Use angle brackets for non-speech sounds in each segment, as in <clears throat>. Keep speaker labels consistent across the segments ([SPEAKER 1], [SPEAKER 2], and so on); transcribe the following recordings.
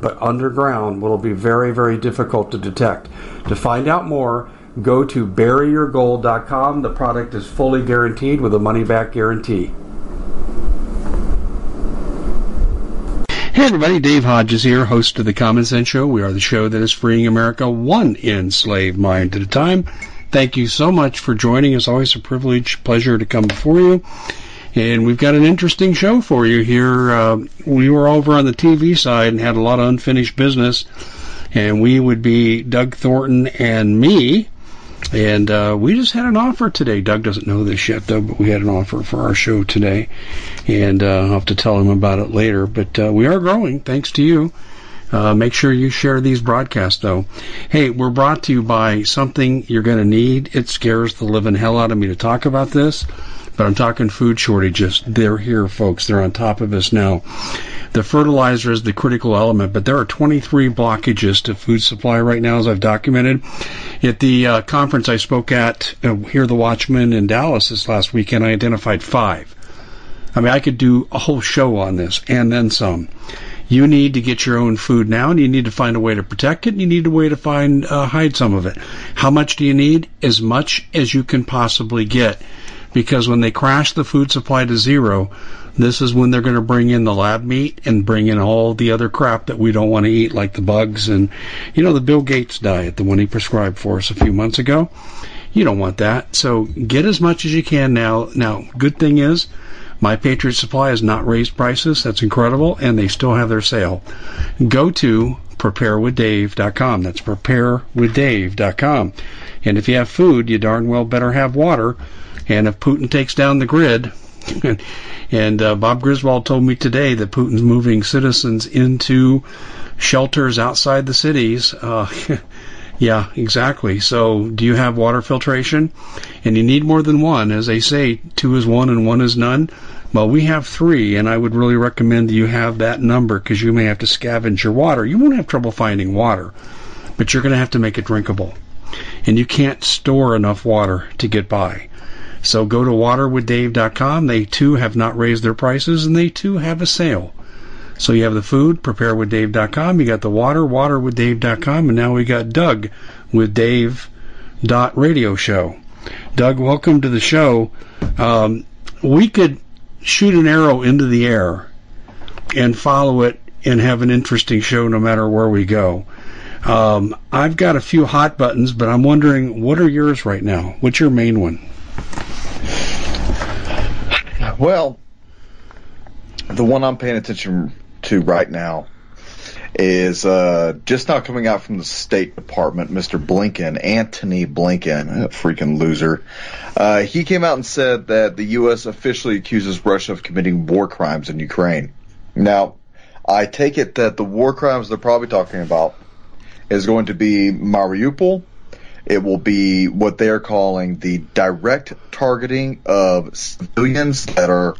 [SPEAKER 1] but underground will be very, very difficult to detect. To find out more, go to buryyourgold.com. The product is fully guaranteed with a money back guarantee.
[SPEAKER 2] Hey everybody, Dave Hodges here, host of the Common Sense Show. We are the show that is freeing America one enslaved mind at a time. Thank you so much for joining. It's always a privilege, pleasure to come before you. And we've got an interesting show for you here. Uh, we were over on the TV side and had a lot of unfinished business, and we would be Doug Thornton and me. And uh, we just had an offer today. Doug doesn't know this yet, though, but we had an offer for our show today, and uh, I'll have to tell him about it later. But uh, we are growing, thanks to you. Uh, make sure you share these broadcasts, though. Hey, we're brought to you by something you're going to need. It scares the living hell out of me to talk about this but I'm talking food shortages. They're here, folks. They're on top of us now. The fertilizer is the critical element, but there are 23 blockages to food supply right now, as I've documented. At the uh, conference I spoke at uh, here, the Watchman in Dallas this last weekend, I identified five. I mean, I could do a whole show on this and then some. You need to get your own food now, and you need to find a way to protect it, and you need a way to find uh, hide some of it. How much do you need? As much as you can possibly get because when they crash the food supply to zero, this is when they're going to bring in the lab meat and bring in all the other crap that we don't want to eat, like the bugs and, you know, the Bill Gates diet, the one he prescribed for us a few months ago. You don't want that. So get as much as you can now. Now, good thing is, My Patriot Supply has not raised prices. That's incredible. And they still have their sale. Go to preparewithdave.com. That's preparewithdave.com. And if you have food, you darn well better have water and if Putin takes down the grid, <laughs> and uh, Bob Griswold told me today that Putin's moving citizens into shelters outside the cities. Uh, <laughs> yeah, exactly. So, do you have water filtration? And you need more than one. As they say, two is one and one is none. Well, we have three, and I would really recommend that you have that number because you may have to scavenge your water. You won't have trouble finding water, but you're going to have to make it drinkable. And you can't store enough water to get by. So go to waterwithdave.com. They too have not raised their prices and they too have a sale. So you have the food, preparewithdave.com. You got the water, waterwithdave.com. And now we got Doug with Dave dot radio show. Doug, welcome to the show. Um, we could shoot an arrow into the air and follow it and have an interesting show no matter where we go. Um, I've got a few hot buttons, but I'm wondering what are yours right now? What's your main one?
[SPEAKER 3] Well, the one I'm paying attention to right now is uh, just now coming out from the State Department, Mr. Blinken, Antony Blinken, a freaking loser. Uh, he came out and said that the U.S. officially accuses Russia of committing war crimes in Ukraine. Now, I take it that the war crimes they're probably talking about is going to be Mariupol, it will be what they're calling the direct targeting of civilians that are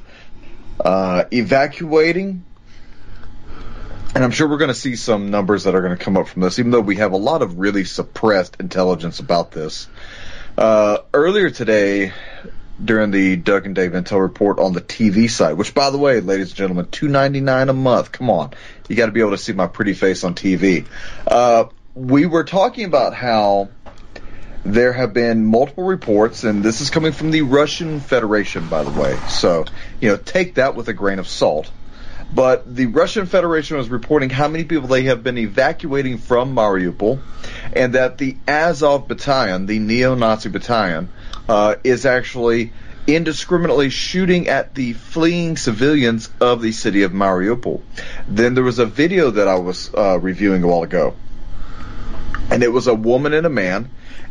[SPEAKER 3] uh, evacuating. And I'm sure we're going to see some numbers that are going to come up from this, even though we have a lot of really suppressed intelligence about this. Uh, earlier today, during the Doug and Dave Intel report on the TV side, which, by the way, ladies and gentlemen, two ninety nine a month. Come on, you got to be able to see my pretty face on TV. Uh, we were talking about how there have been multiple reports, and this is coming from the Russian Federation, by the way. So, you know, take that with a grain of salt. But the Russian Federation was reporting how many people they have been evacuating from Mariupol, and that the Azov battalion, the neo-Nazi battalion, uh, is actually indiscriminately shooting at the fleeing civilians of the city of Mariupol. Then there was a video that I was uh, reviewing a while ago, and it was a woman and a man,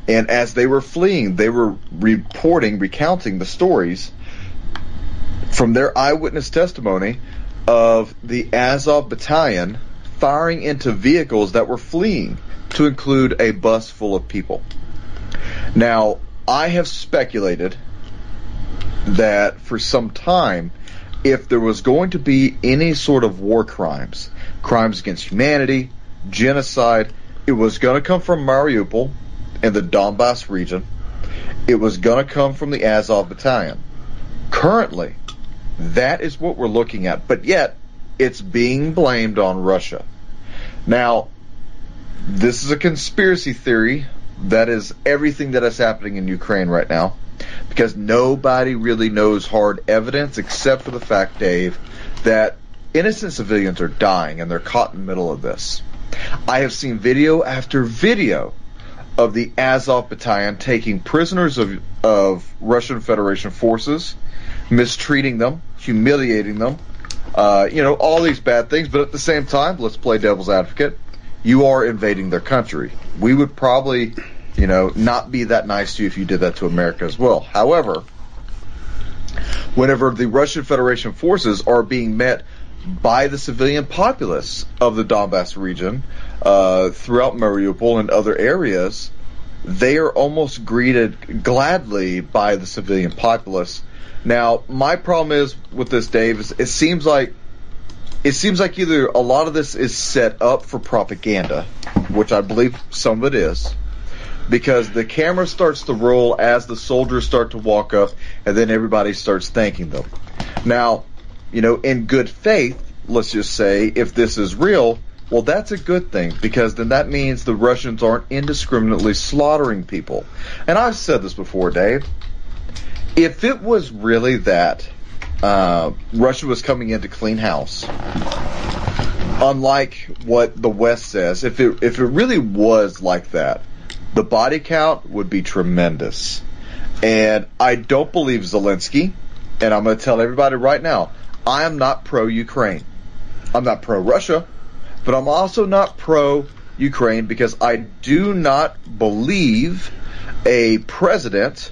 [SPEAKER 3] and as they were fleeing, they were reporting, recounting the stories from their eyewitness testimony of the Azov battalion firing into vehicles that were fleeing, to include a bus full of people. Now, I have speculated that for some time, if there was going to be any sort of war crimes, crimes against humanity, genocide, it was going to come from Mariupol in the Donbass region. It was going to come from the Azov battalion. Currently, that is what we're looking at, but yet it's being blamed on Russia. Now, this is a conspiracy theory that is everything that is happening in Ukraine right now because nobody really knows hard evidence except for the fact, Dave, that innocent civilians are dying and they're caught in the middle of this. I have seen video after video of the Azov battalion taking prisoners of, of Russian Federation forces, mistreating them, humiliating them, uh, you know, all these bad things. But at the same time, let's play devil's advocate. You are invading their country. We would probably you know, not be that nice to you if you did that to America as well. However, whenever the Russian Federation forces are being met by the civilian populace of the Donbass region uh, throughout Mariupol and other areas, they are almost greeted gladly by the civilian populace. Now, my problem is with this, Dave, is it seems like it seems like either a lot of this is set up for propaganda, which I believe some of it is, because the camera starts to roll as the soldiers start to walk up, and then everybody starts thanking them. Now, you know, in good faith, let's just say, if this is real, well, that's a good thing because then that means the Russians aren't indiscriminately slaughtering people. And I've said this before, Dave. If it was really that uh, Russia was coming in to clean house, unlike what the West says, if it if it really was like that, the body count would be tremendous. And I don't believe Zelensky, and I'm going to tell everybody right now, I am not pro Ukraine. I'm not pro Russia, but I'm also not pro Ukraine because I do not believe a president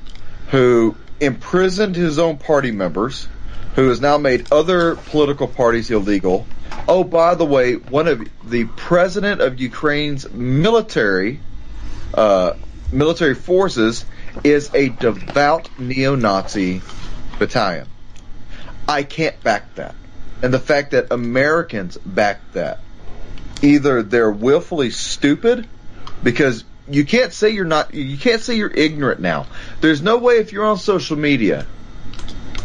[SPEAKER 3] who imprisoned his own party members, who has now made other political parties illegal. Oh, by the way, one of the president of Ukraine's military uh, military forces is a devout neo-Nazi battalion. I can't back that. And the fact that Americans back that, either they're willfully stupid because you can't say you're not, you can't say you're ignorant now. There's no way if you're on social media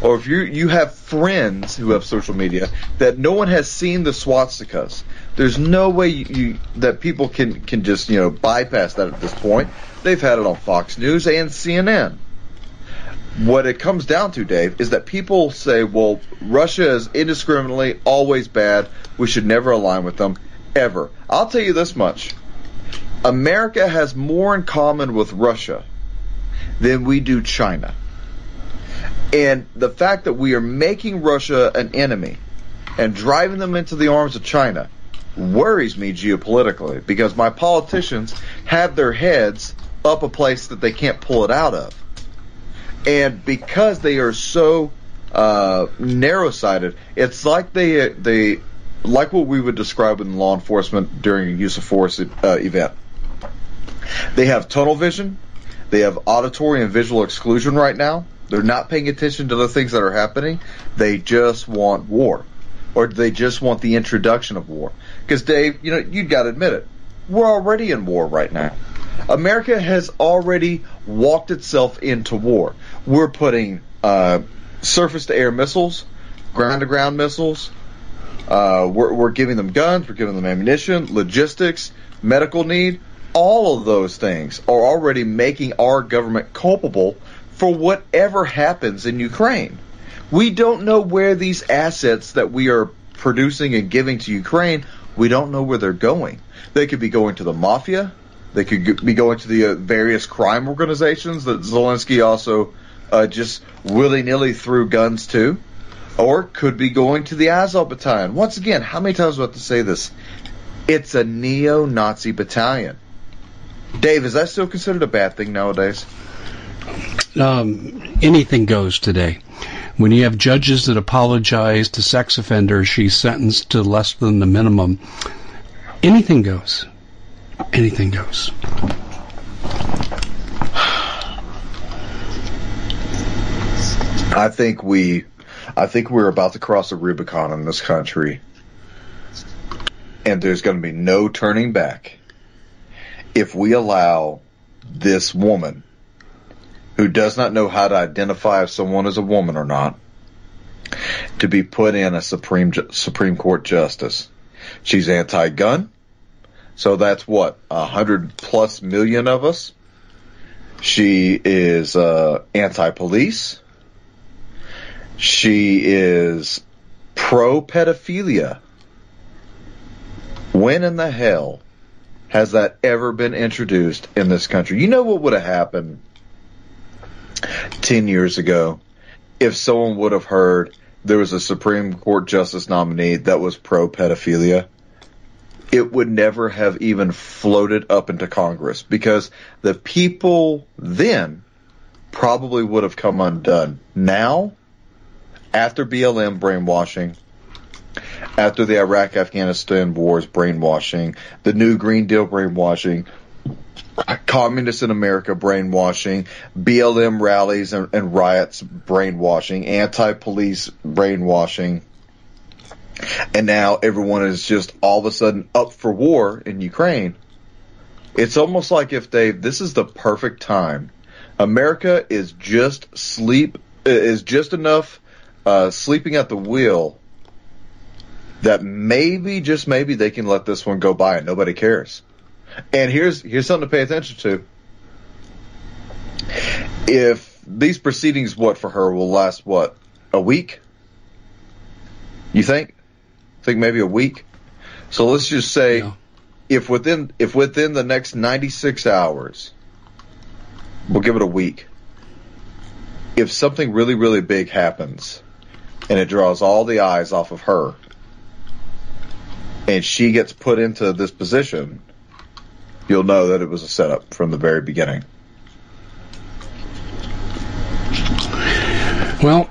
[SPEAKER 3] or if you you have friends who have social media that no one has seen the swastikas. There's no way you, you, that people can can just you know bypass that at this point. They've had it on Fox News and CNN. What it comes down to, Dave, is that people say, "Well, Russia is indiscriminately always bad. We should never align with them ever." I'll tell you this much: America has more in common with Russia than we do China. And the fact that we are making Russia an enemy and driving them into the arms of China worries me geopolitically because my politicians have their heads up a place that they can't pull it out of. And because they are so uh, narrow-sighted, it's like they they like what we would describe in law enforcement during a use of force uh, event. They have tunnel vision, they have auditory and visual exclusion right now. They're not paying attention to the things that are happening. They just want war. Or they just want the introduction of war. Because Dave, you know, you've got to admit it. We're already in war right now. America has already walked itself into war. We're putting uh, surface to air missiles, ground to ground missiles. Uh, we're, we're giving them guns. We're giving them ammunition, logistics, medical need. All of those things are already making our government culpable for whatever happens in Ukraine. We don't know where these assets that we are producing and giving to Ukraine, we don't know where they're going. They could be going to the mafia. They could be going to the uh, various crime organizations that Zelensky also uh, just willy nilly threw guns to, or could be going to the Azov battalion. Once again, how many times do I have to say this? It's a neo Nazi battalion. Dave, is that still considered a bad thing nowadays?
[SPEAKER 2] Um, anything goes today. When you have judges that apologize to sex offenders, she's sentenced to less than the minimum. Anything goes. Anything goes.
[SPEAKER 3] I think we, I think we're about to cross a Rubicon in this country, and there's going to be no turning back if we allow this woman, who does not know how to identify if someone is a woman or not, to be put in a Supreme Supreme Court justice. She's anti-gun, so that's what a hundred plus million of us. She is uh, anti-police. She is pro pedophilia. When in the hell has that ever been introduced in this country? You know what would have happened 10 years ago if someone would have heard there was a Supreme Court justice nominee that was pro pedophilia? It would never have even floated up into Congress because the people then probably would have come undone. Now, after BLM brainwashing, after the Iraq Afghanistan wars brainwashing, the new Green Deal brainwashing, communists in America brainwashing, BLM rallies and, and riots brainwashing, anti police brainwashing, and now everyone is just all of a sudden up for war in Ukraine. It's almost like if they, this is the perfect time. America is just sleep, is just enough uh, sleeping at the wheel that maybe, just maybe, they can let this one go by and nobody cares. And here's here's something to pay attention to. If these proceedings, what for her, will last what a week? You think? Think maybe a week? So let's just say, yeah. if within if within the next 96 hours, we'll give it a week. If something really really big happens, and it draws all the eyes off of her, and she gets put into this position, you'll know that it was a setup from the very beginning.
[SPEAKER 2] Well,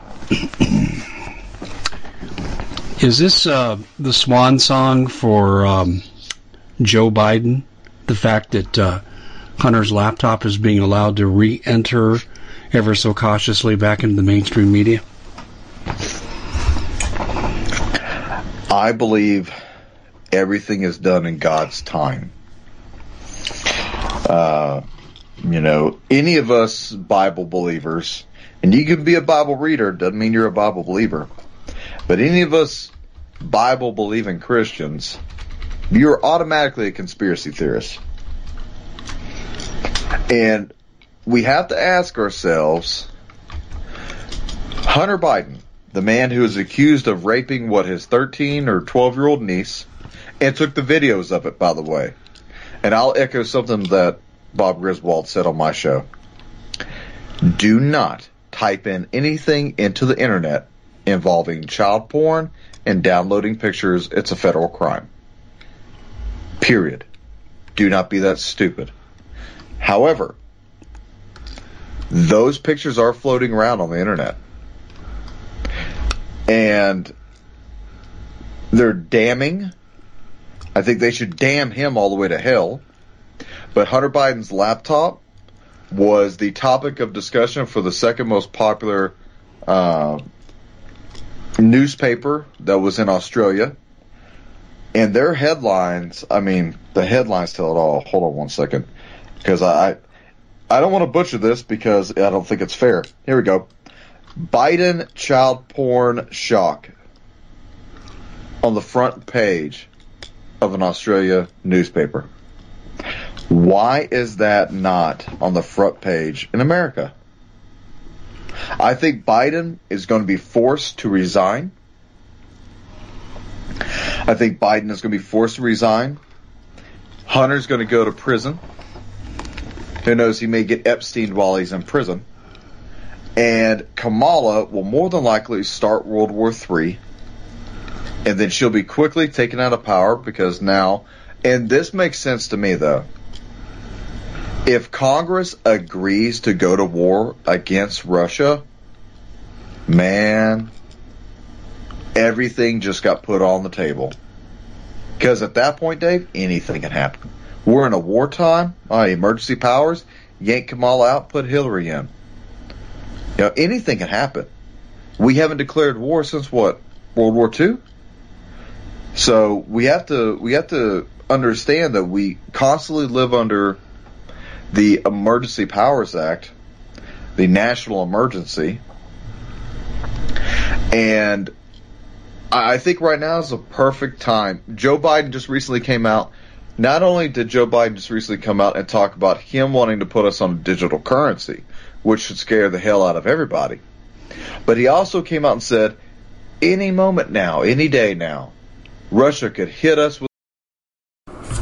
[SPEAKER 2] is this uh, the swan song for um, Joe Biden? The fact that uh, Hunter's laptop is being allowed to re enter ever so cautiously back into the mainstream media?
[SPEAKER 3] I believe everything is done in God's time. Uh, you know, any of us Bible believers, and you can be a Bible reader, doesn't mean you're a Bible believer, but any of us Bible believing Christians, you're automatically a conspiracy theorist. And we have to ask ourselves, Hunter Biden, the man who is accused of raping what his 13 or 12 year old niece, and took the videos of it, by the way. And I'll echo something that Bob Griswold said on my show. Do not type in anything into the internet involving child porn and downloading pictures. It's a federal crime. Period. Do not be that stupid. However, those pictures are floating around on the internet. And they're damning I think they should damn him all the way to hell. But Hunter Biden's laptop was the topic of discussion for the second most popular uh, newspaper that was in Australia. And their headlines, I mean, the headlines tell it all. Hold on one second. Because I, I don't want to butcher this because I don't think it's fair. Here we go. Biden child porn shock on the front page of an Australia newspaper. Why is that not on the front page in America? I think Biden is going to be forced to resign. I think Biden is going to be forced to resign. Hunter's going to go to prison. Who knows? He may get Epstein while he's in prison. And Kamala will more than likely start World War III. And then she'll be quickly taken out of power because now, and this makes sense to me though. If Congress agrees to go to war against Russia, man, everything just got put on the table. Because at that point, Dave, anything can happen. We're in a wartime, uh, emergency powers, yank Kamala out, put Hillary in. You know, anything can happen. We haven't declared war since what? World War II? So we have to we have to understand that we constantly live under the Emergency Powers Act, the national emergency, and I think right now is a perfect time. Joe Biden just recently came out. Not only did Joe Biden just recently come out and talk about him wanting to put us on digital currency, which should scare the hell out of everybody, but he also came out and said, any moment now, any day now, Russia could hit us with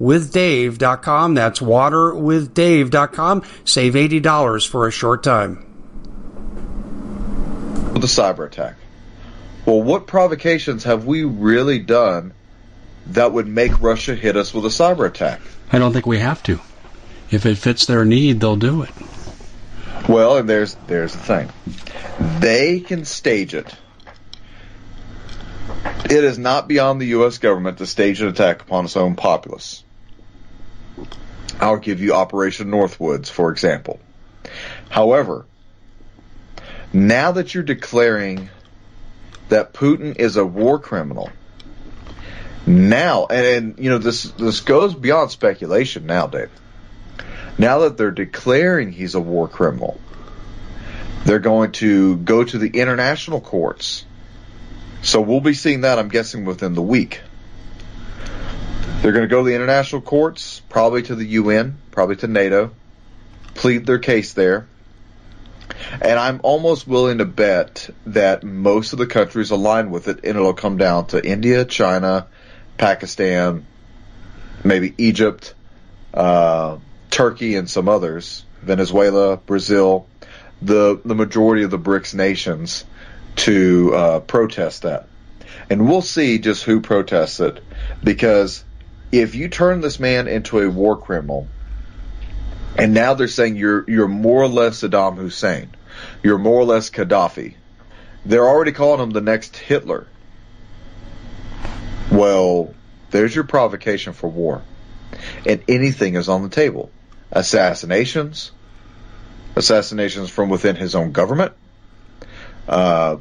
[SPEAKER 2] waterwithdave.com. That's waterwithdave.com. Save $80 for a short time.
[SPEAKER 3] The cyber attack. Well, what provocations have we really done that would make Russia hit us with a cyber attack?
[SPEAKER 2] I don't think we have to. If it fits their need, they'll do it.
[SPEAKER 3] Well, and there's there's the thing. They can stage it. It is not beyond the U.S. government to stage an attack upon its own populace. I'll give you Operation Northwoods, for example. However, now that you're declaring that Putin is a war criminal, now, and, and you know, this, this goes beyond speculation now, Dave. Now that they're declaring he's a war criminal, they're going to go to the international courts. So we'll be seeing that, I'm guessing, within the week. They're going to go to the international courts, probably to the UN, probably to NATO, plead their case there. And I'm almost willing to bet that most of the countries align with it, and it'll come down to India, China, Pakistan, maybe Egypt, uh, Turkey, and some others, Venezuela, Brazil, the the majority of the BRICS nations to uh, protest that. And we'll see just who protests it because if you turn this man into a war criminal, and now they're saying you're you're more or less Saddam Hussein, you're more or less Gaddafi. They're already calling him the next Hitler. Well, there's your provocation for war. And anything is on the table. Assassinations, assassinations from within his own government, uh,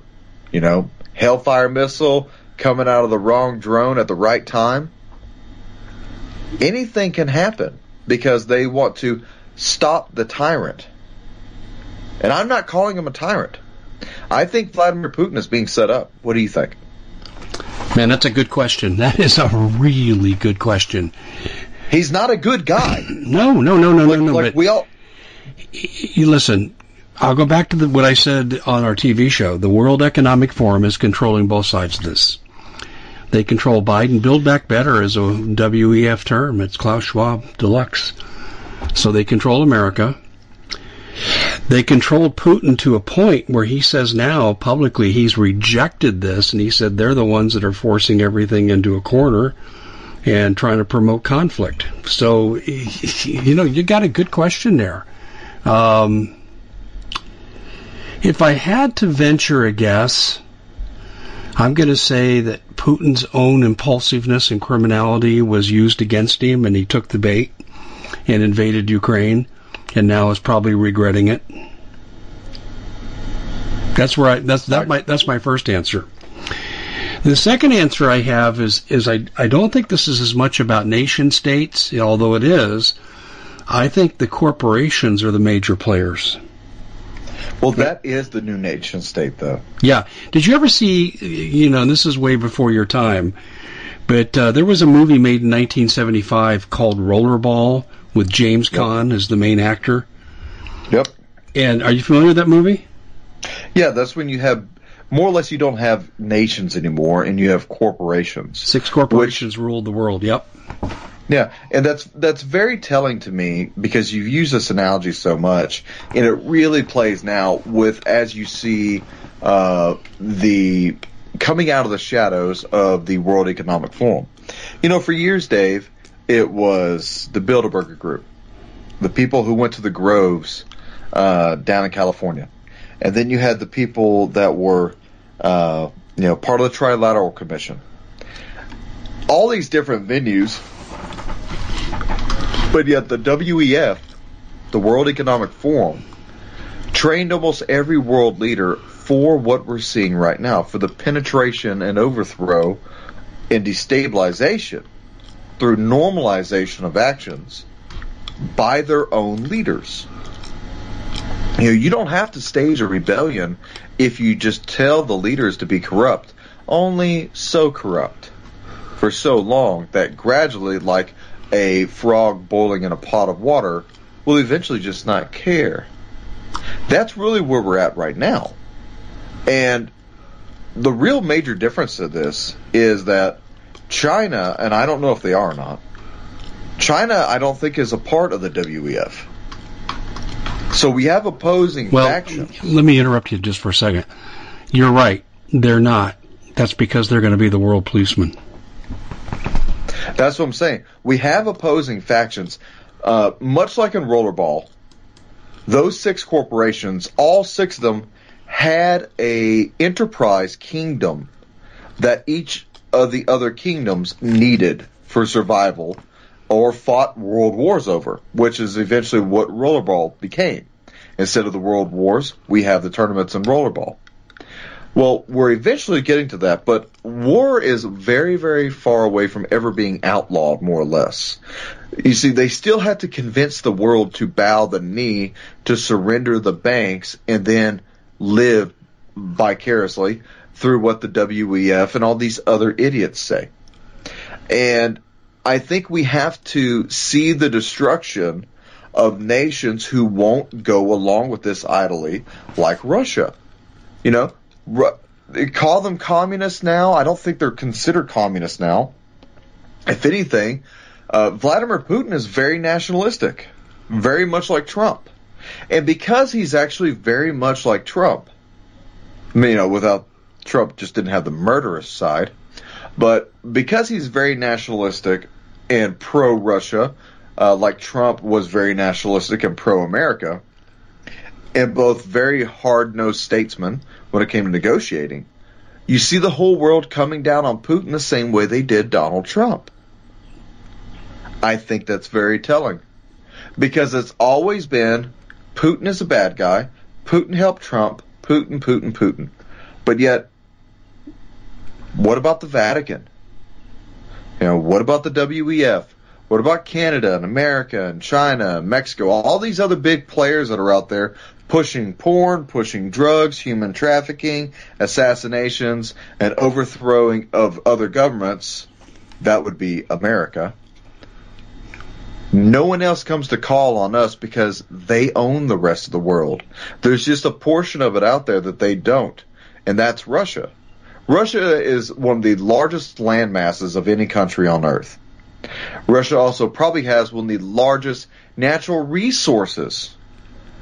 [SPEAKER 3] you know, Hellfire missile coming out of the wrong drone at the right time. Anything can happen because they want to stop the tyrant. And I'm not calling him a tyrant. I think Vladimir Putin is being set up. What do you think?
[SPEAKER 2] Man, that's a good question. That is a really good question.
[SPEAKER 3] He's not a good guy. <clears throat>
[SPEAKER 2] No, no, no, no,
[SPEAKER 3] like,
[SPEAKER 2] no, no.
[SPEAKER 3] Like
[SPEAKER 2] but
[SPEAKER 3] we all.
[SPEAKER 2] You listen. I'll go back to the, what I said on our TV show. The World Economic Forum is controlling both sides of this. They control Biden. Build Back Better is a WEF term. It's Klaus Schwab Deluxe. So they control America. They controlled Putin to a point where he says now publicly he's rejected this, and he said they're the ones that are forcing everything into a corner and trying to promote conflict. So, <laughs> you know, you got a good question there. Um, if I had to venture a guess, I'm going to say that Putin's own impulsiveness and criminality was used against him, and he took the bait and invaded Ukraine, and now is probably regretting it. That's where I, that's that my that's my first answer. The second answer I have is is I I don't think this is as much about nation states, although it is. I think the corporations are the major players.
[SPEAKER 3] Well, that is the new nation state, though.
[SPEAKER 2] Yeah. Did you ever see? You know, this is way before your time, but uh, there was a movie made in 1975 called Rollerball with James yep. Caan as the main actor.
[SPEAKER 3] Yep.
[SPEAKER 2] And are you familiar with that movie?
[SPEAKER 3] Yeah, that's when you have more or less you don't have nations anymore, and you have corporations.
[SPEAKER 2] Six corporations which, ruled the world. Yep.
[SPEAKER 3] Yeah, and that's that's very telling to me because you've used this analogy so much, and it really plays now with as you see uh, the coming out of the shadows of the World Economic Forum. You know, for years, Dave, it was the Bilderberger Group, the people who went to the groves uh, down in California, and then you had the people that were, uh, you know, part of the Trilateral Commission. All these different venues but yet the WEF, the World Economic Forum, trained almost every world leader for what we're seeing right now, for the penetration and overthrow and destabilization through normalization of actions by their own leaders. You know, you don't have to stage a rebellion if you just tell the leaders to be corrupt, only so corrupt for so long that gradually, like a frog boiling in a pot of water will eventually just not care. That's really where we're at right now. And the real major difference to this is that China, and I don't know if they are or not, China, I don't think, is a part of the WEF. So we have opposing
[SPEAKER 2] well,
[SPEAKER 3] factions.
[SPEAKER 2] Let me interrupt you just for a second. You're right. They're not. That's because they're going to be the world policemen.
[SPEAKER 3] That's what I'm saying. We have opposing factions, uh, much like in Rollerball. Those six corporations, all six of them, had a enterprise kingdom that each of the other kingdoms needed for survival or fought world wars over, which is eventually what Rollerball became. Instead of the world wars, we have the tournaments in Rollerball. Well, we're eventually getting to that, but war is very, very far away from ever being outlawed, more or less. You see, they still had to convince the world to bow the knee, to surrender the banks, and then live vicariously through what the WEF and all these other idiots say. And I think we have to see the destruction of nations who won't go along with this idly, like Russia. You know, they call them communists now. I don't think they're considered communists now. If anything, uh, Vladimir Putin is very nationalistic, very much like Trump. And because he's actually very much like Trump, you know, without Trump just didn't have the murderous side. But because he's very nationalistic and pro Russia, uh, like Trump was very nationalistic and pro America, and both very hard nosed statesmen when it came to negotiating, you see the whole world coming down on Putin the same way they did Donald Trump. I think that's very telling. Because it's always been Putin is a bad guy, Putin helped Trump, Putin, Putin, Putin. But yet, what about the Vatican? You know, what about the WEF? What about Canada and America and China and Mexico? All these other big players that are out there pushing porn, pushing drugs, human trafficking, assassinations, and overthrowing of other governments. That would be America. No one else comes to call on us because they own the rest of the world. There's just a portion of it out there that they don't, and that's Russia. Russia is one of the largest land masses of any country on earth. Russia also probably has one of the largest natural resources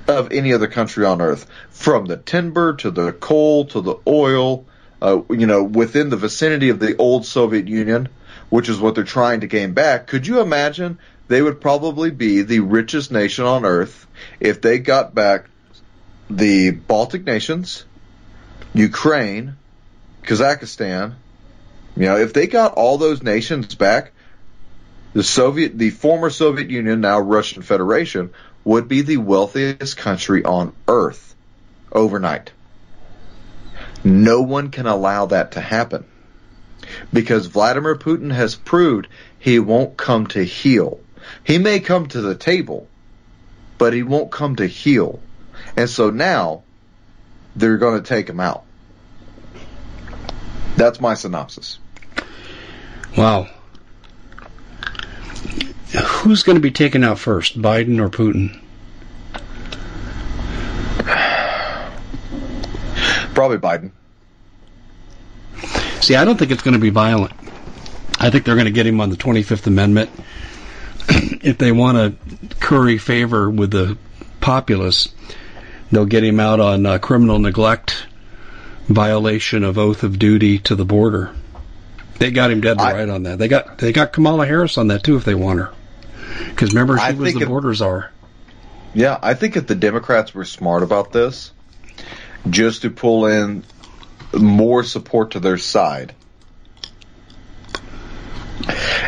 [SPEAKER 3] of any other country on earth, from the timber to the coal to the oil. Uh, you know, within the vicinity of the old Soviet Union, which is what they're trying to gain back. Could you imagine they would probably be the richest nation on earth if they got back the Baltic nations, Ukraine, Kazakhstan. You know, if they got all those nations back, the Soviet, the former Soviet Union, now Russian Federation, would be the wealthiest country on earth overnight. No one can allow that to happen because Vladimir Putin has proved he won't come to heel. He may come to the table, but he won't come to heel. And so now they're going to take him out. That's my synopsis.
[SPEAKER 2] Wow. Who's going to be taken out first, Biden or Putin?
[SPEAKER 3] Probably Biden.
[SPEAKER 2] See, I don't think it's going to be violent. I think they're going to get him on the 25th Amendment. if they want to curry favor with the populace, they'll get him out on uh, criminal neglect, violation of oath of duty to the border. They got him dead I, right on that. They got they got Kamala Harris on that too if they want her. Because remember, she I was the if, border czar.
[SPEAKER 3] Yeah, I think if the Democrats were smart about this, just to pull in more support to their side.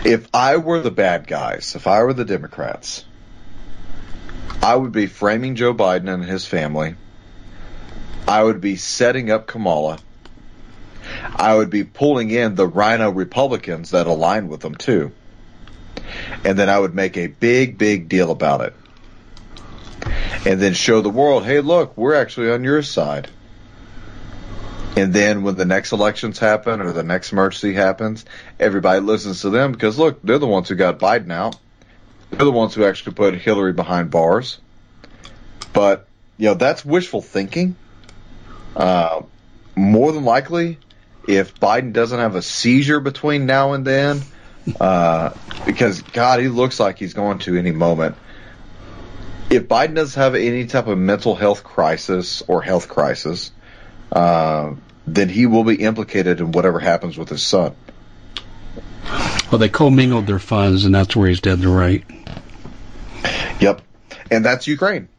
[SPEAKER 3] If I were the bad guys, if I were the Democrats, I would be framing Joe Biden and his family. I would be setting up Kamala. I would be pulling in the RINO Republicans that align with them too. And then I would make a big, big deal about it. And then show the world, hey, look, we're actually on your side. And then when the next elections happen or the next emergency happens, everybody listens to them because look, they're the ones who got Biden out. They're the ones who actually put Hillary behind bars. But, you know, that's wishful thinking. Uh, more than likely, if Biden doesn't have a seizure between now and then, uh, because God, he looks like he's going to any moment. If Biden doesn't have any type of mental health crisis or health crisis, uh, then he will be implicated in whatever happens with his son.
[SPEAKER 2] Well, they commingled their funds, and that's where he's dead to right.
[SPEAKER 3] Yep, and that's Ukraine.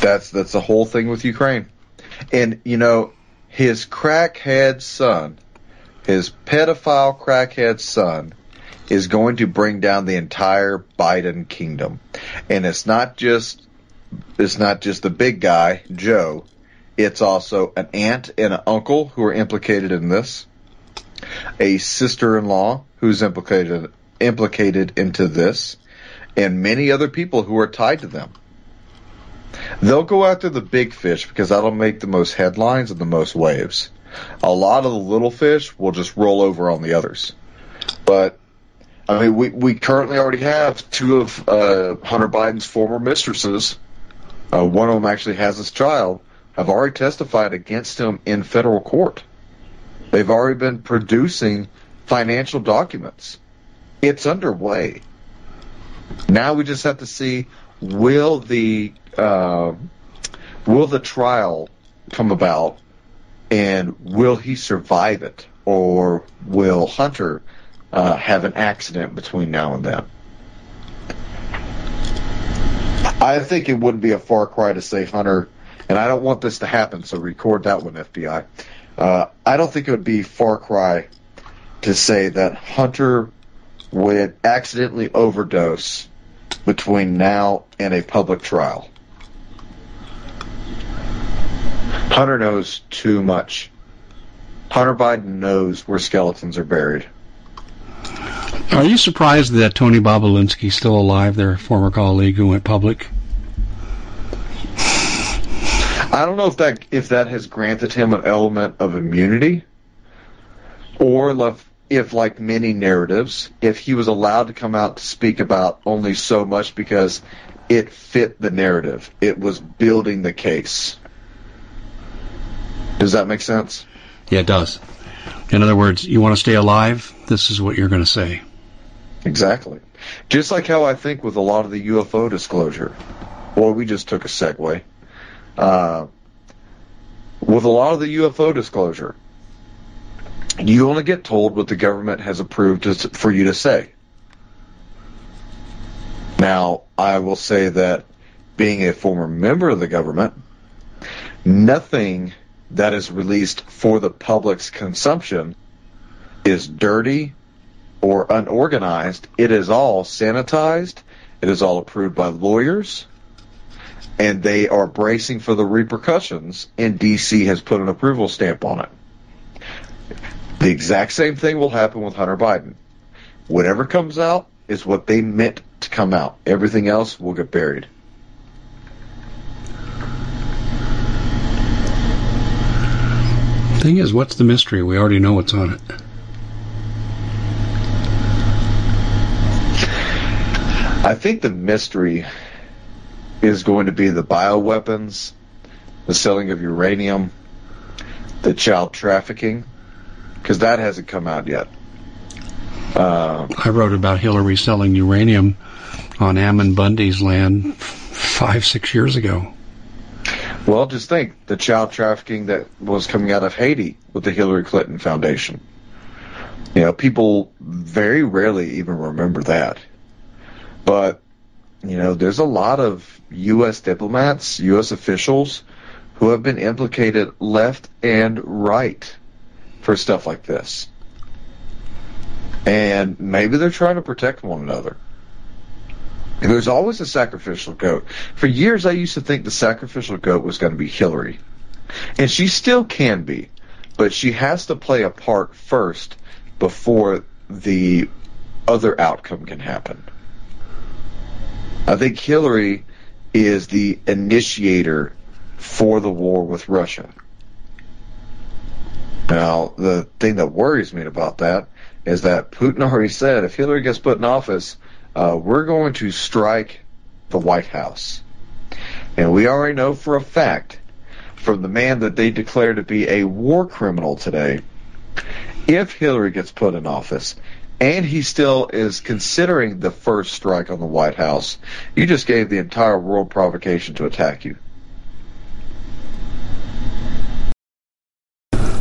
[SPEAKER 3] That's that's the whole thing with Ukraine, and you know his crackhead son, his pedophile crackhead son, is going to bring down the entire Biden kingdom, and it's not just it's not just the big guy, Joe. It's also an aunt and an uncle who are implicated in this, a sister-in-law who's implicated implicated into this, and many other people who are tied to them. They'll go after the big fish because that'll make the most headlines and the most waves. A lot of the little fish will just roll over on the others. But I mean, we, we currently already have two of uh, Hunter Biden's former mistresses uh, one of them actually has his child, have already testified against him in federal court. They've already been producing financial documents. It's underway. Now we just have to see will the uh, will the trial come about And will he survive it? Or will Hunter uh, have an accident between now and then? I think it wouldn't be a far cry to say Hunter, and I don't want this to happen, so record that one, FBI. Uh, I don't think it would be far cry to say that Hunter would accidentally overdose between now and a public trial. Hunter knows too much. Hunter Biden knows where skeletons are buried.
[SPEAKER 2] Are you surprised that Tony Bobulinski's still alive, their former colleague who went public?
[SPEAKER 3] I don't know if that if that has granted him an element of immunity, or if, if like many narratives, if he was allowed to come out to speak about only so much because it fit the narrative, it was building the case. Does that make sense?
[SPEAKER 2] Yeah, it does. In other words, you want to stay alive, this is what you're going to say.
[SPEAKER 3] Exactly. Just like how I think with a lot of the UFO disclosure. Boy, we just took a segue. Uh, with a lot of the UFO disclosure, you only get told what the government has approved to, for you to say. Now, I will say that being a former member of the government, nothing that is released for the public's consumption is dirty or unorganized. It is all sanitized. It is all approved by lawyers. And they are bracing for the repercussions, and DC has put an approval stamp on it. The exact same thing will happen with Hunter Biden. Whatever comes out is what they meant to come out. Everything else will get buried.
[SPEAKER 2] Thing is, what's the mystery? We already know what's on it.
[SPEAKER 3] I think the mystery is going to be the bioweapons, the selling of uranium, the child trafficking, because that hasn't come out yet.
[SPEAKER 2] Uh, I wrote about Hillary selling uranium on Ammon Bundy's land five, six years ago.
[SPEAKER 3] Well, just think the child trafficking that was coming out of Haiti with the Hillary Clinton Foundation. You know, people very rarely even remember that. But, you know, there's a lot of U.S. diplomats, U.S. officials who have been implicated left and right for stuff like this. And maybe they're trying to protect one another. There's always a sacrificial goat. For years, I used to think the sacrificial goat was going to be Hillary. And she still can be. But she has to play a part first before the other outcome can happen. I think Hillary is the initiator for the war with Russia. Now, the thing that worries me about that is that Putin already said if Hillary gets put in office, uh, we're going to strike the White House. And we already know for a fact from the man that they declare to be a war criminal today, if Hillary gets put in office and he still is considering the first strike on the White House, you just gave the entire world provocation to attack you.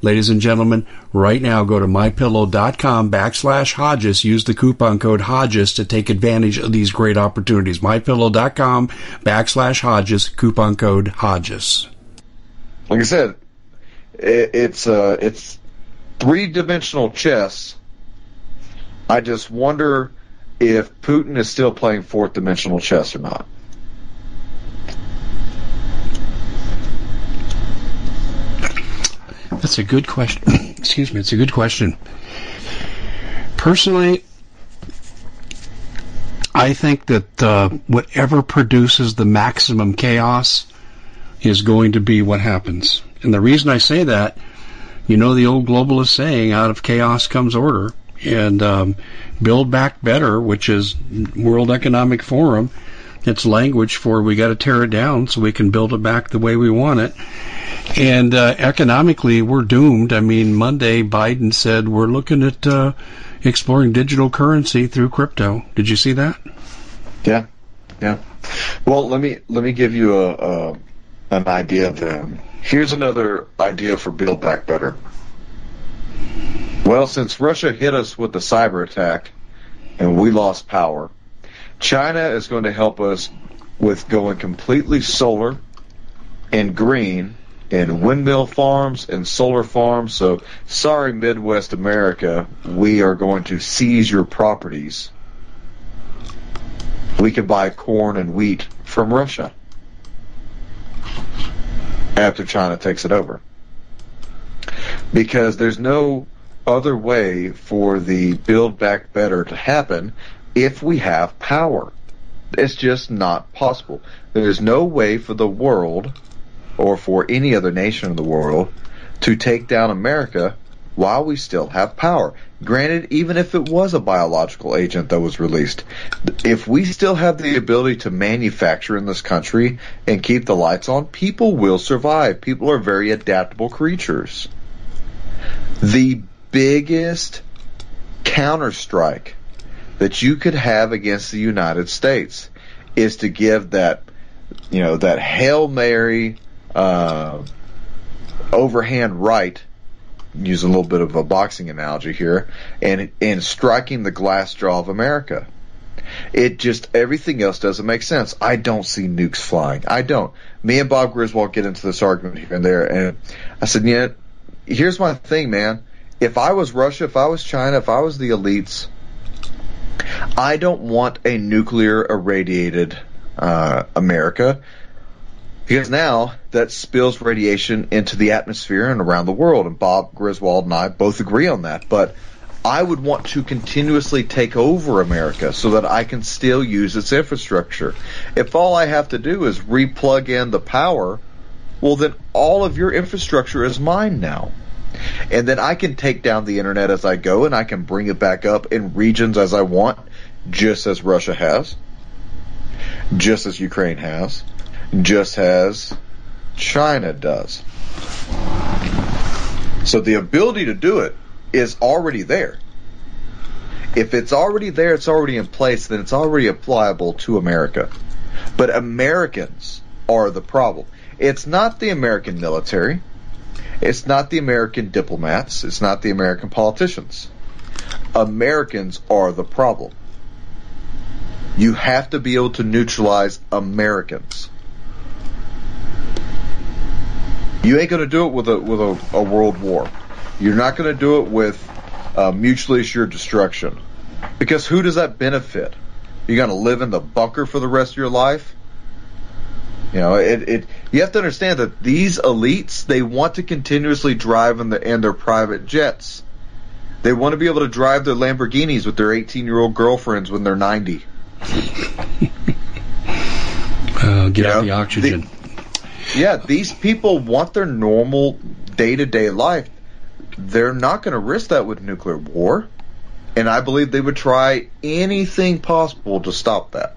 [SPEAKER 2] Ladies and gentlemen, right now go to mypillow.com backslash Hodges. Use the coupon code Hodges to take advantage of these great opportunities. Mypillow.com backslash Hodges, coupon code Hodges.
[SPEAKER 3] Like I said, it's uh, it's three dimensional chess. I just wonder if Putin is still playing fourth dimensional chess or not.
[SPEAKER 2] That's a good question. <coughs> Excuse me. It's a good question. Personally, I think that uh, whatever produces the maximum chaos is going to be what happens. And the reason I say that, you know, the old globalist saying, "Out of chaos comes order," and um, Build Back Better, which is World Economic Forum, It's language for we got to tear it down so we can build it back the way we want it. And uh, economically, we're doomed. I mean, Monday Biden said we're looking at uh, exploring digital currency through crypto. Did you see that?
[SPEAKER 3] Yeah, yeah. Well, let me let me give you a, a an idea then. Here's another idea for Build Back Better. Well, since Russia hit us with the cyber attack and we lost power, China is going to help us with going completely solar and green in windmill farms and solar farms. So, sorry, Midwest America, we are going to seize your properties. We can buy corn and wheat from Russia after China takes it over. Because there's no other way for the Build Back Better to happen if we have power. It's just not possible. There's no way for the world or for any other nation in the world to take down America while we still have power. Granted, even if it was a biological agent that was released, if we still have the ability to manufacture in this country and keep the lights on, people will survive. People are very adaptable creatures. The biggest counterstrike that you could have against the United States is to give that, you know, that Hail Mary, uh, overhand right use a little bit of a boxing analogy here, and and striking the glass jaw of America. It just everything else doesn't make sense. I don't see nukes flying. I don't. Me and Bob Griswold get into this argument here and there, and I said, yeah, here's my thing, man. If I was Russia, if I was China, if I was the elites, I don't want a nuclear irradiated uh, America because now that spills radiation into the atmosphere and around the world. And Bob Griswold and I both agree on that. But I would want to continuously take over America so that I can still use its infrastructure. If all I have to do is replug in the power, well, then all of your infrastructure is mine now. And then I can take down the internet as I go and I can bring it back up in regions as I want, just as Russia has, just as Ukraine has just as China does. So the ability to do it is already there. If it's already there, it's already in place, then it's already applicable to America. But Americans are the problem. It's not the American military. It's not the American diplomats. It's not the American politicians. Americans are the problem. You have to be able to neutralize Americans. You ain't going to do it with a with a, a world war. You're not going to do it with uh, mutually assured destruction, because who does that benefit? You're going to live in the bunker for the rest of your life. You know, it, it. You have to understand that these elites they want to continuously drive in, the, in their private jets. They want to be able to drive their Lamborghinis with their 18 year old girlfriends when they're 90. <laughs>
[SPEAKER 2] Uh, get you out know, the oxygen. The,
[SPEAKER 3] yeah, these people want their normal day to day life. They're not going to risk that with nuclear war. And I believe they would try anything possible to stop that.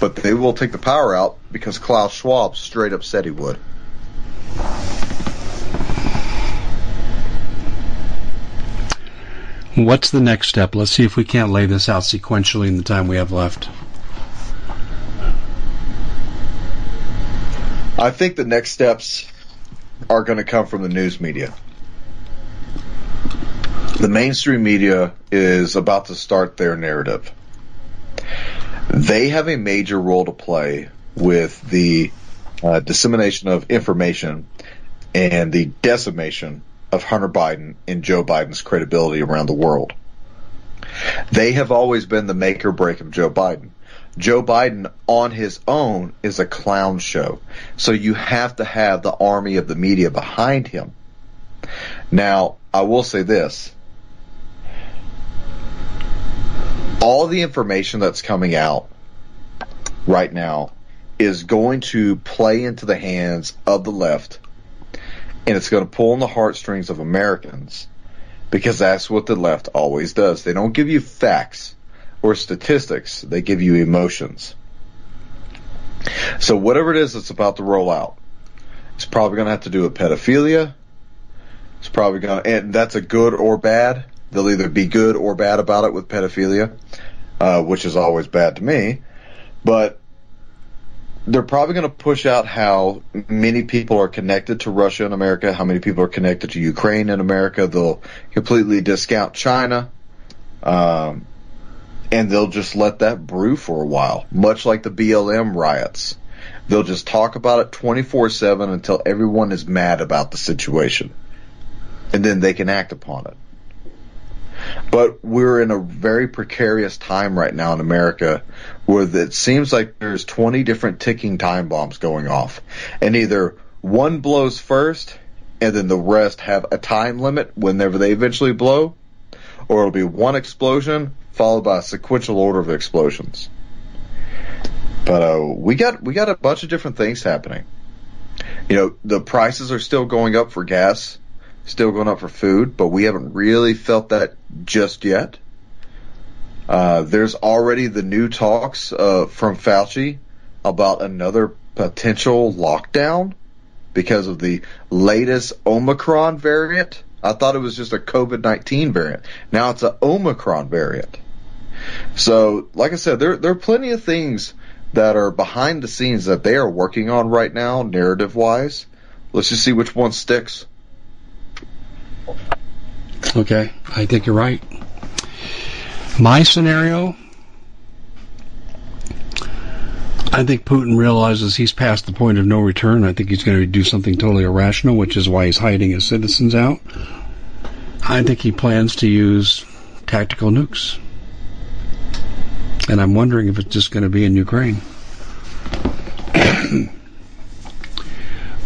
[SPEAKER 3] But they will take the power out because Klaus Schwab straight up said he would.
[SPEAKER 2] What's the next step? Let's see if we can't lay this out sequentially in the time we have left.
[SPEAKER 3] I think the next steps are going to come from the news media. The mainstream media is about to start their narrative. They have a major role to play with the uh, dissemination of information and the decimation of Hunter Biden and Joe Biden's credibility around the world. They have always been the make or break of Joe Biden. Joe Biden on his own is a clown show. So you have to have the army of the media behind him. Now, I will say this. All the information that's coming out right now is going to play into the hands of the left and it's going to pull on the heartstrings of Americans because that's what the left always does. They don't give you facts or statistics, they give you emotions. So whatever it is that's about to roll out, it's probably going to have to do with pedophilia. It's probably going to, and that's a good or bad. They'll either be good or bad about it with pedophilia, uh, which is always bad to me. But they're probably going to push out how many people are connected to Russia in America, how many people are connected to Ukraine in America. They'll completely discount China. Um, and they'll just let that brew for a while, much like the BLM riots. They'll just talk about it 24 7 until everyone is mad about the situation. And then they can act upon it. But we're in a very precarious time right now in America where it seems like there's 20 different ticking time bombs going off. And either one blows first and then the rest have a time limit whenever they eventually blow, or it'll be one explosion followed by a sequential order of explosions. But uh, we got we got a bunch of different things happening. You know, the prices are still going up for gas, still going up for food, but we haven't really felt that just yet. Uh, there's already the new talks uh, from Fauci about another potential lockdown because of the latest Omicron variant. I thought it was just a COVID 19 variant. Now it's an Omicron variant. So, like I said, there, there are plenty of things that are behind the scenes that they are working on right now, narrative wise. Let's just see which one sticks.
[SPEAKER 2] Okay, I think you're right. My scenario, I think Putin realizes he's past the point of no return. I think he's going to do something totally irrational, which is why he's hiding his citizens out. I think he plans to use tactical nukes. And I'm wondering if it's just going to be in Ukraine. <coughs>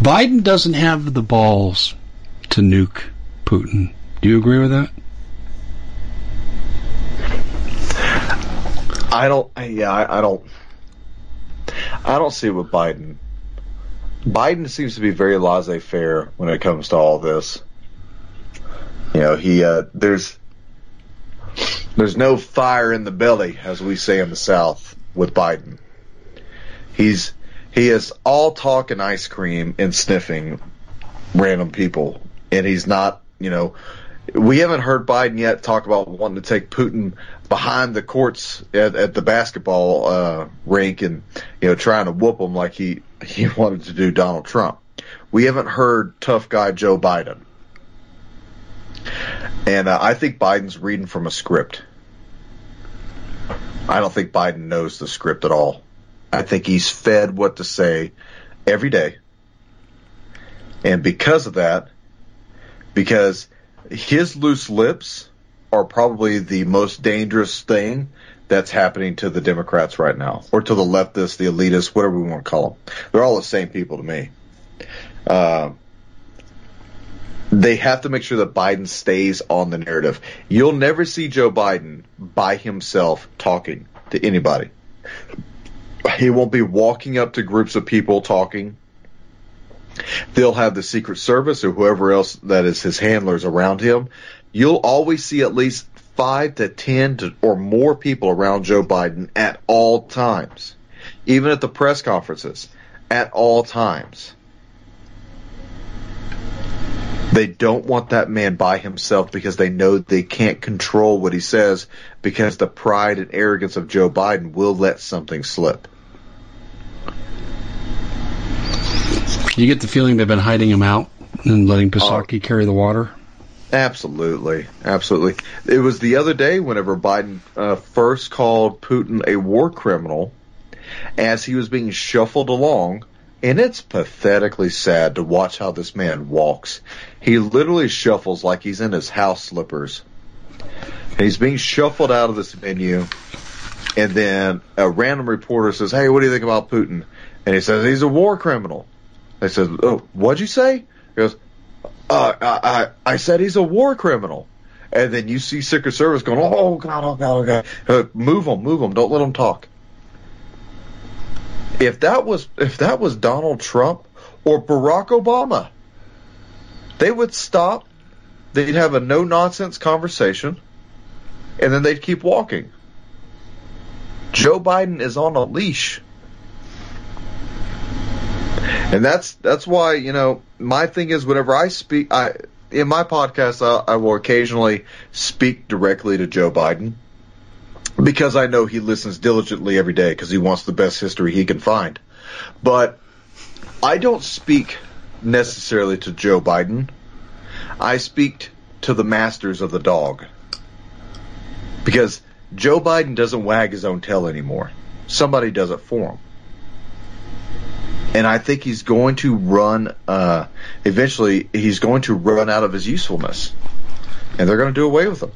[SPEAKER 2] Biden doesn't have the balls to nuke Putin. Do you agree with that?
[SPEAKER 3] I don't. Yeah, I, I don't. I don't see what Biden. Biden seems to be very laissez-faire when it comes to all this. You know, he uh, there's there's no fire in the belly, as we say in the South, with Biden. He's he is all talk and ice cream and sniffing random people, and he's not. You know, we haven't heard Biden yet talk about wanting to take Putin behind the courts at, at the basketball uh, rink and you know trying to whoop him like he he <laughs> wanted to do Donald Trump. We haven't heard tough guy Joe Biden. And uh, I think Biden's reading from a script. I don't think Biden knows the script at all. I think he's fed what to say every day. And because of that, because his loose lips are probably the most dangerous thing that's happening to the Democrats right now, or to the leftists, the elitists, whatever we want to call them. They're all the same people to me. Uh, they have to make sure that Biden stays on the narrative. You'll never see Joe Biden by himself talking to anybody. He won't be walking up to groups of people talking. They'll have the Secret Service or whoever else that is his handlers around him. You'll always see at least five to ten to, or more people around Joe Biden at all times, even at the press conferences, at all times. They don't want that man by himself because they know they can't control what he says because the pride and arrogance of Joe Biden will let something slip.
[SPEAKER 2] You get the feeling they've been hiding him out and letting Psaki carry the water?
[SPEAKER 3] Absolutely, absolutely. It was the other day whenever Biden uh, first called Putin a war criminal as he was being shuffled along and it's pathetically sad to watch how this man walks. He literally shuffles like he's in his house slippers. He's being shuffled out of this venue. And then a random reporter says, Hey, what do you think about Putin? And he says, He's a war criminal. They said, Oh, what'd you say? He goes, uh, I, I, I said he's a war criminal. And then you see Secret Service going, Oh, God, oh, God, oh, God. Move him, move him. Don't let him talk if that was if that was Donald Trump or Barack Obama, they would stop. They'd have a no nonsense conversation, and then they'd keep walking. Joe Biden is on a leash. And that's that's why you know my thing is whenever I speak, I in my podcast I, I will occasionally speak directly to Joe Biden because I know he listens diligently every day because he wants the best history he can find. But I don't speak necessarily to Joe Biden. I speak to the masters of the dog because Joe Biden doesn't wag his own tail anymore. Somebody does it for him and I think he's going to run. Uh, eventually, he's going to run out of his usefulness, and they're going to do away with him.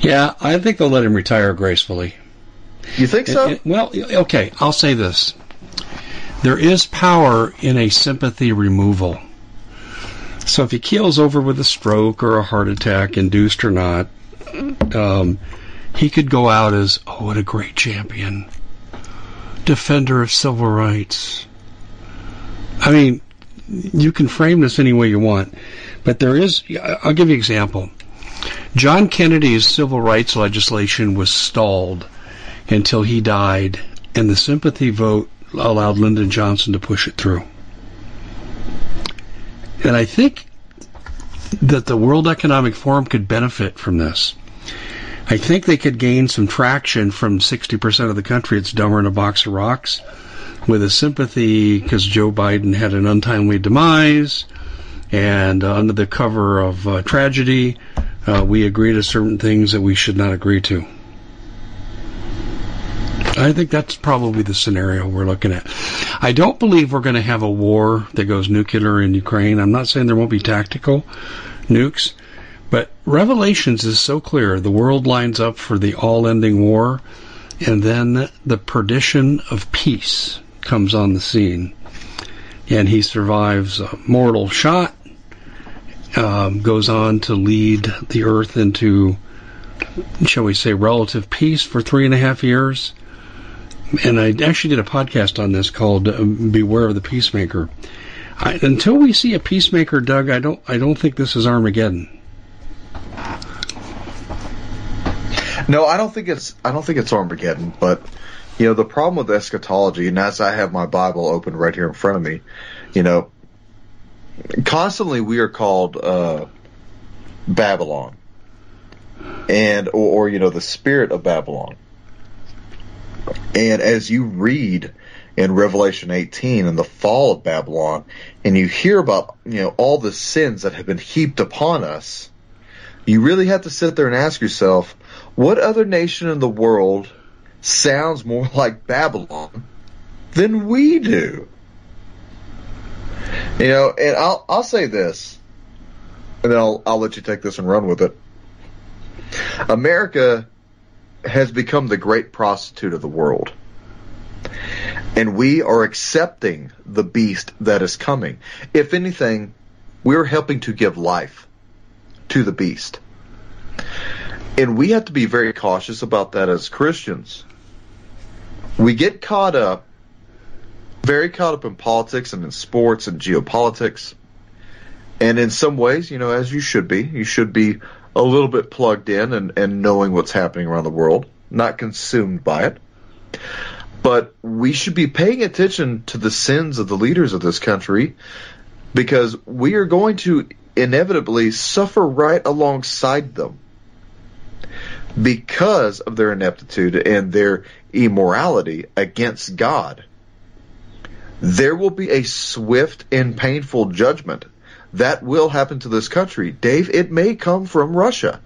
[SPEAKER 2] Yeah, I think they'll let him retire gracefully.
[SPEAKER 3] You think so?
[SPEAKER 2] It, it, well, okay. I'll say this: there is power in a sympathy removal. So if he keels over with a stroke or a heart attack, induced or not, um, he could go out as, oh, what a great champion. Defender of civil rights. I mean, you can frame this any way you want, but there is, I'll give you an example. John Kennedy's civil rights legislation was stalled until he died, and the sympathy vote allowed Lyndon Johnson to push it through. And I think that the World Economic Forum could benefit from this. I think they could gain some traction from 60% of the country. It's dumber than a box of rocks with a sympathy because Joe Biden had an untimely demise and uh, under the cover of uh, tragedy, uh, we agree to certain things that we should not agree to. I think that's probably the scenario we're looking at. I don't believe we're going to have a war that goes nuclear in Ukraine. I'm not saying there won't be tactical nukes, but Revelations is so clear. The world lines up for the all ending war, and then the perdition of peace comes on the scene. And he survives a mortal shot, um, goes on to lead the earth into, shall we say, relative peace for three and a half years. And I actually did a podcast on this called uh, "Beware of the Peacemaker." I, until we see a peacemaker, Doug, I don't, I don't think this is Armageddon.
[SPEAKER 3] No, I don't think it's I don't think it's Armageddon, but you know the problem with eschatology, and as I have my Bible open right here in front of me, you know, constantly we are called uh, Babylon, and or, or you know the spirit of Babylon, and as you read in Revelation 18 and the fall of Babylon, and you hear about you know all the sins that have been heaped upon us, you really have to sit there and ask yourself what other nation in the world sounds more <laughs> like Babylon than we do? You know, and I'll I'll say this, and then I'll I'll let you take this and run with it. America has become the great prostitute of the world. And we are accepting the beast that is coming. If anything, we're helping to give life to the beast. And we have to be very cautious about that as Christians. We get caught up, very caught up in politics and in sports and geopolitics. And in some ways, you know, as you should be, you should be a little bit plugged in and, and knowing what's happening around the world, not consumed by it. But we should be paying attention to the sins of the leaders of this country because we are going to inevitably suffer right alongside them because of their ineptitude and their immorality against God. There will be a swift and painful judgment that will happen to this country. Dave, it may come from Russia.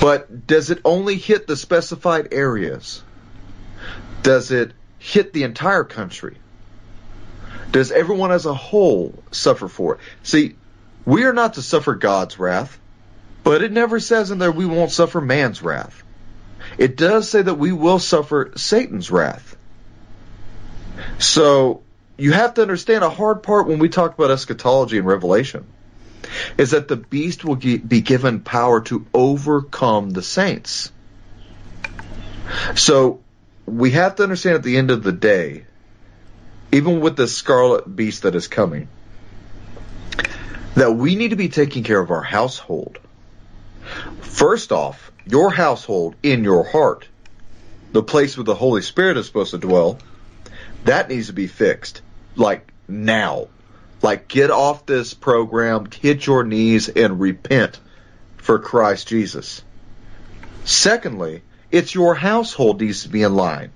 [SPEAKER 3] But does it only hit the specified areas? Does it hit the entire country? Does everyone as a whole suffer for it? See, we are not to suffer God's wrath. But it never says in there we won't suffer man's wrath. It does say that we will suffer Satan's wrath. So you have to understand a hard part when we talk about eschatology and revelation is that the beast will be given power to overcome the saints. So we have to understand at the end of the day, even with the scarlet beast that is coming, that we need to be taking care of our household. First off, your household in your heart. the place where the Holy Spirit is supposed to dwell, that needs to be fixed. Like now. Like get off this program, hit your knees and repent for Christ Jesus. Secondly, it's your household needs to be in line.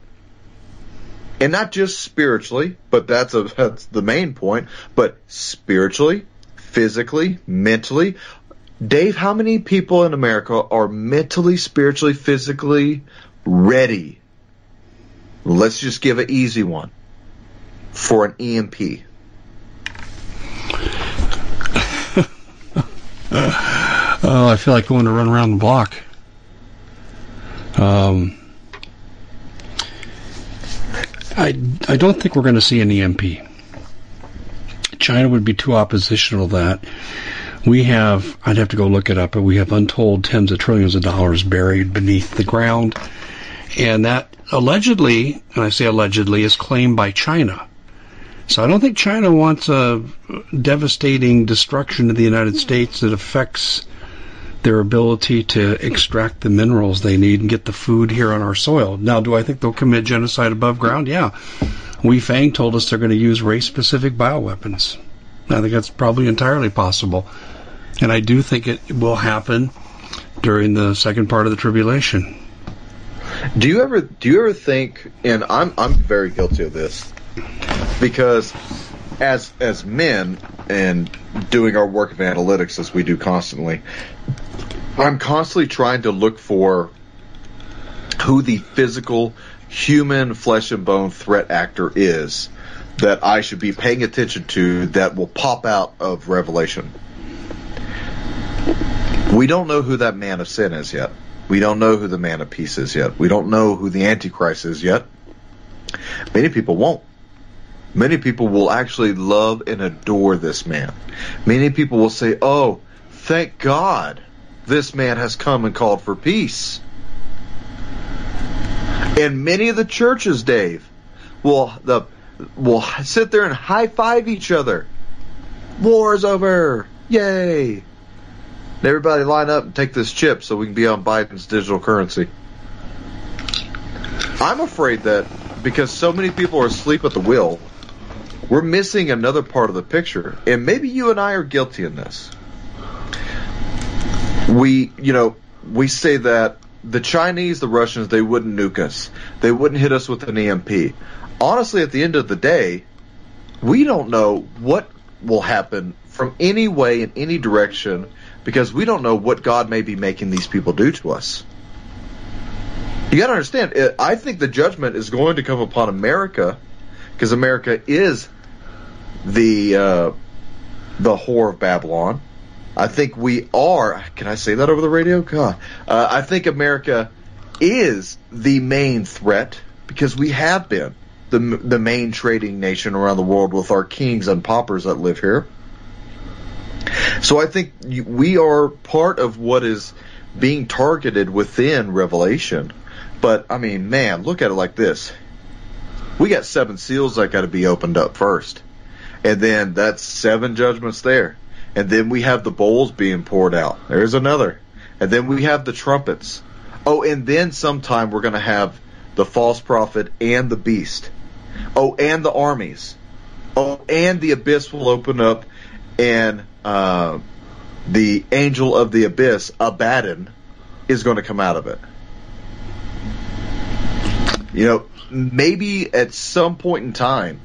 [SPEAKER 3] And not just spiritually, but that's a that's the main point, but spiritually, physically, mentally. Dave, how many people in America are mentally, spiritually, physically ready? Let's just give an easy one for an EMP.
[SPEAKER 2] oh, <laughs> I feel like going to run around the block. Um, I I don't think we're going to see an EMP. China would be too oppositional to that. We have, I'd have to go look it up, but we have untold tens of trillions of dollars buried beneath the ground. And that allegedly, and I say allegedly, is claimed by China. So I don't think China wants a devastating destruction of the United States that affects their ability to extract the minerals they need and get the food here on our soil. Now, do I think they'll commit genocide above ground? Yeah. We Fang told us they're going to use race specific bioweapons. I think that's probably entirely possible. And I do think it will happen during the second part of the tribulation.
[SPEAKER 3] Do you ever do you ever think and I'm I'm very guilty of this because as as men and doing our work of analytics as we do constantly, I'm constantly trying to look for who the physical human flesh and bone threat actor is that I should be paying attention to that will pop out of Revelation. We don't know who that man of sin is yet. We don't know who the man of peace is yet. We don't know who the Antichrist is yet. Many people won't. Many people will actually love and adore this man. Many people will say, Oh, thank God this man has come and called for peace. And many of the churches, Dave, will the will sit there and high five each other. War is over! Yay! Everybody line up and take this chip so we can be on Biden's digital currency. I'm afraid that because so many people are asleep at the wheel, we're missing another part of the picture. And maybe you and I are guilty in this. We, you know, we say that the Chinese, the Russians, they wouldn't nuke us. They wouldn't hit us with an EMP. Honestly, at the end of the day, we don't know what will happen from any way in any direction because we don't know what God may be making these people do to us. You got to understand, I think the judgment is going to come upon America because America is the uh, the whore of Babylon. I think we are. Can I say that over the radio? God, uh, I think America is the main threat because we have been the the main trading nation around the world with our kings and paupers that live here. So I think we are part of what is being targeted within Revelation. But I mean, man, look at it like this. We got seven seals that got to be opened up first. And then that's seven judgments there. And then we have the bowls being poured out. There's another. And then we have the trumpets. Oh, and then sometime we're going to have the false prophet and the beast. Oh, and the armies. Oh, and the abyss will open up and uh, the angel of the abyss, Abaddon, is going to come out of it. You know, maybe at some point in time,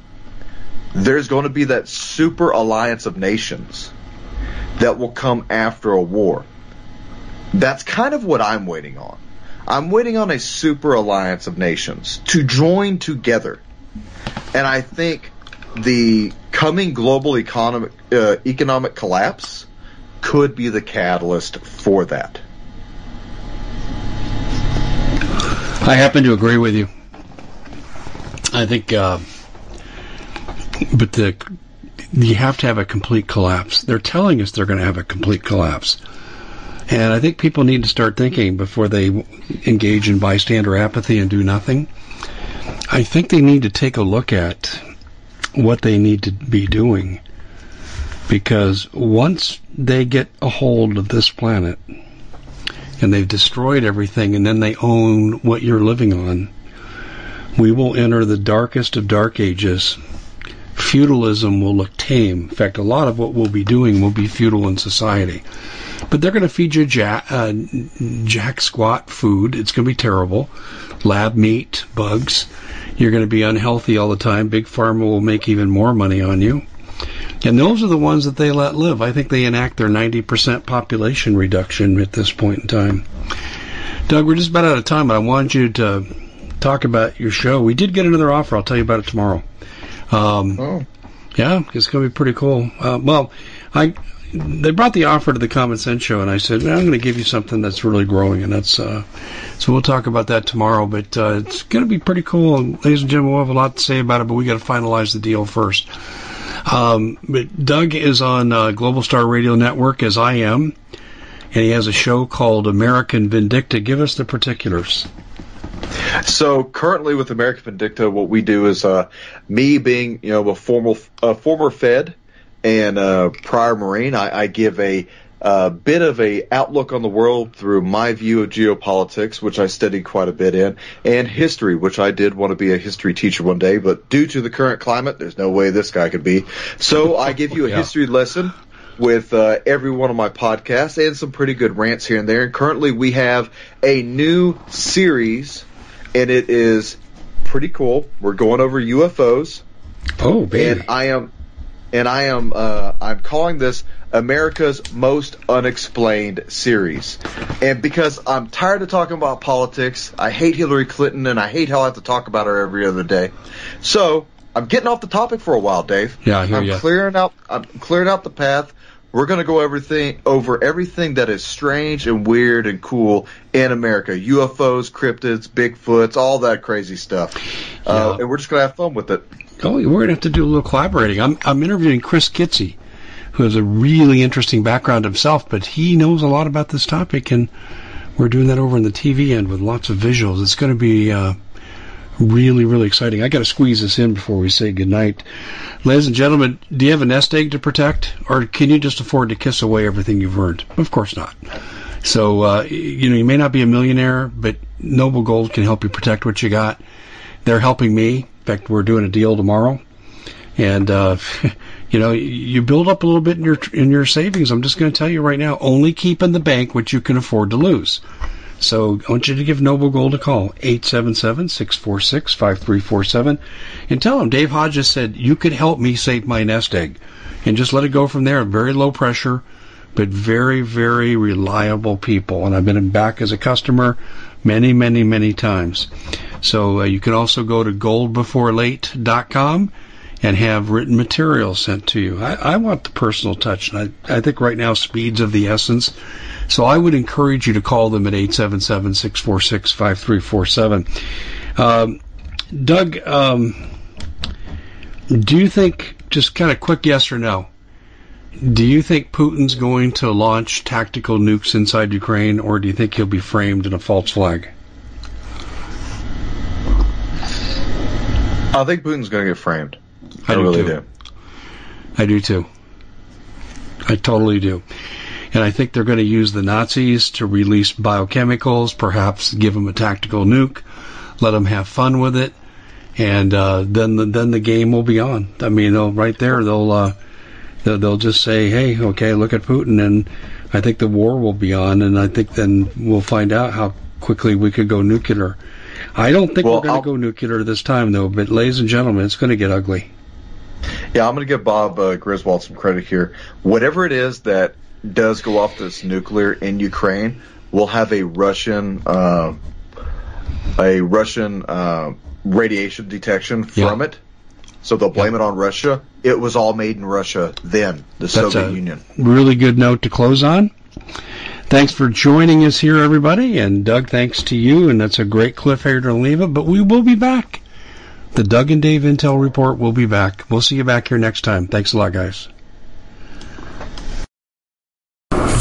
[SPEAKER 3] there's going to be that super alliance of nations that will come after a war. That's kind of what I'm waiting on. I'm waiting on a super alliance of nations to join together. And I think the coming global economic uh, economic collapse could be the catalyst for that.
[SPEAKER 2] I happen to agree with you. I think, uh, but the you have to have a complete collapse. They're telling us they're going to have a complete collapse. And I think people need to start thinking before they engage in bystander apathy and do nothing. I think they need to take a look at what they need to be doing. Because once they get a hold of this planet and they've destroyed everything and then they own what you're living on, we will enter the darkest of dark ages. Feudalism will look tame. In fact, a lot of what we'll be doing will be feudal in society. But they're going to feed you jack, uh, jack squat food. It's going to be terrible. Lab meat, bugs. You're going to be unhealthy all the time. Big Pharma will make even more money on you. And those are the ones that they let live. I think they enact their 90% population reduction at this point in time. Doug, we're just about out of time, but I wanted you to talk about your show. We did get another offer. I'll tell you about it tomorrow. Um, oh. Yeah, it's going to be pretty cool. Uh, well, I they brought the offer to the Common Sense Show, and I said, I'm going to give you something that's really growing, and that's uh, so we'll talk about that tomorrow. But uh, it's going to be pretty cool, and ladies and gentlemen. We'll have a lot to say about it, but we got to finalize the deal first. Um, but Doug is on uh, Global Star Radio Network, as I am, and he has a show called American Vindicta. Give us the particulars.
[SPEAKER 3] So currently with American Vindicta, what we do is uh, me being you know a formal a former Fed and uh, prior Marine, I, I give a a bit of a outlook on the world through my view of geopolitics, which I studied quite a bit in, and history, which I did want to be a history teacher one day, but due to the current climate, there's no way this guy could be. So I give you a <laughs> yeah. history lesson with uh, every one of my podcasts and some pretty good rants here and there. And currently we have a new series, and it is pretty cool. We're going over UFOs.
[SPEAKER 2] Oh, baby.
[SPEAKER 3] And I am and I am uh, I'm calling this America's Most Unexplained series. And because I'm tired of talking about politics, I hate Hillary Clinton, and I hate how I have to talk about her every other day. So I'm getting off the topic for a while, Dave.
[SPEAKER 2] Yeah, I hear
[SPEAKER 3] I'm
[SPEAKER 2] you.
[SPEAKER 3] clearing out I'm clearing out the path. We're going to go everything over everything that is strange and weird and cool in America: UFOs, cryptids, Bigfoots, all that crazy stuff. Uh, yeah. Uh, and we're just going to have fun with it.
[SPEAKER 2] Oh, we're going to have to do a little collaborating. I'm, I'm interviewing Chris Kitsy, who has a really interesting background himself, but he knows a lot about this topic, and we're doing that over in the TV end with lots of visuals. It's going to be uh, really, really exciting. I got to squeeze this in before we say goodnight. Ladies and gentlemen, do you have a nest egg to protect, or can you just afford to kiss away everything you've earned? Of course not. So, uh, you know, you may not be a millionaire, but Noble Gold can help you protect what you got. They're helping me In fact, we're doing a deal tomorrow, and uh, <laughs> you know, you build up a little bit in your in your savings. I'm just going to tell you right now, only keep in the bank what you can afford to lose. So I want you to give Noble Gold a call, 877-646-5347, and tell them Dave Hodges said you could help me save my nest egg. And just let it go from there. Very low pressure, but very, very reliable people. And I've been back as a customer many, many, many times. So uh, you can also go to goldbeforelate.com and have written material sent to you. I, I want the personal touch, and I, I think right now speed's of the essence. So I would encourage you to call them at 877-646-5347. Um, Doug, um, do you think, just kind of quick yes or no, do you think Putin's going to launch tactical nukes inside Ukraine, or do you think he'll be framed in a false flag?
[SPEAKER 3] I think Putin's going to get framed.
[SPEAKER 2] I, I do really too. do. I do too. I totally do. And I think they're going to use the Nazis to release biochemicals, perhaps give them a tactical nuke, let them have fun with it, and uh, then the, then the game will be on. I mean, they'll right there they'll, uh, they'll they'll just say, "Hey, okay, look at Putin," and I think the war will be on, and I think then we'll find out how quickly we could go nuclear. I don't think well, we're going to go nuclear this time, though. But, ladies and gentlemen, it's going to get ugly.
[SPEAKER 3] Yeah, I'm going to give Bob uh, Griswold some credit here. Whatever it is that does go off this nuclear in Ukraine, we'll have a Russian uh, a Russian uh, radiation detection from yeah. it. So they'll blame yeah. it on Russia. It was all made in Russia then, the That's Soviet Union.
[SPEAKER 2] Really good note to close on. Thanks for joining us here, everybody. And Doug, thanks to you. And that's a great cliffhanger to leave it. But we will be back. The Doug and Dave Intel Report will be back. We'll see you back here next time. Thanks a lot, guys.